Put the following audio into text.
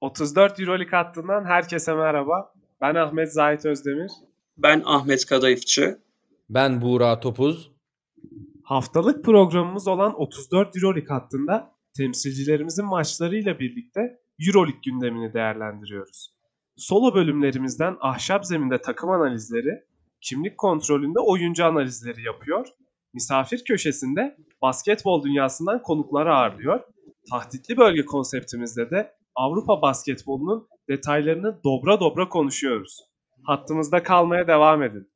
34 Euroleague hattından herkese merhaba. Ben Ahmet Zahit Özdemir. Ben Ahmet Kadayıfçı. Ben Buğra Topuz. Haftalık programımız olan 34 Euroleague hattında temsilcilerimizin maçlarıyla birlikte Euroleague gündemini değerlendiriyoruz. Solo bölümlerimizden ahşap zeminde takım analizleri, kimlik kontrolünde oyuncu analizleri yapıyor. Misafir köşesinde basketbol dünyasından konukları ağırlıyor. Tahtitli bölge konseptimizde de Avrupa basketbolunun detaylarını dobra dobra konuşuyoruz. Hattımızda kalmaya devam edin.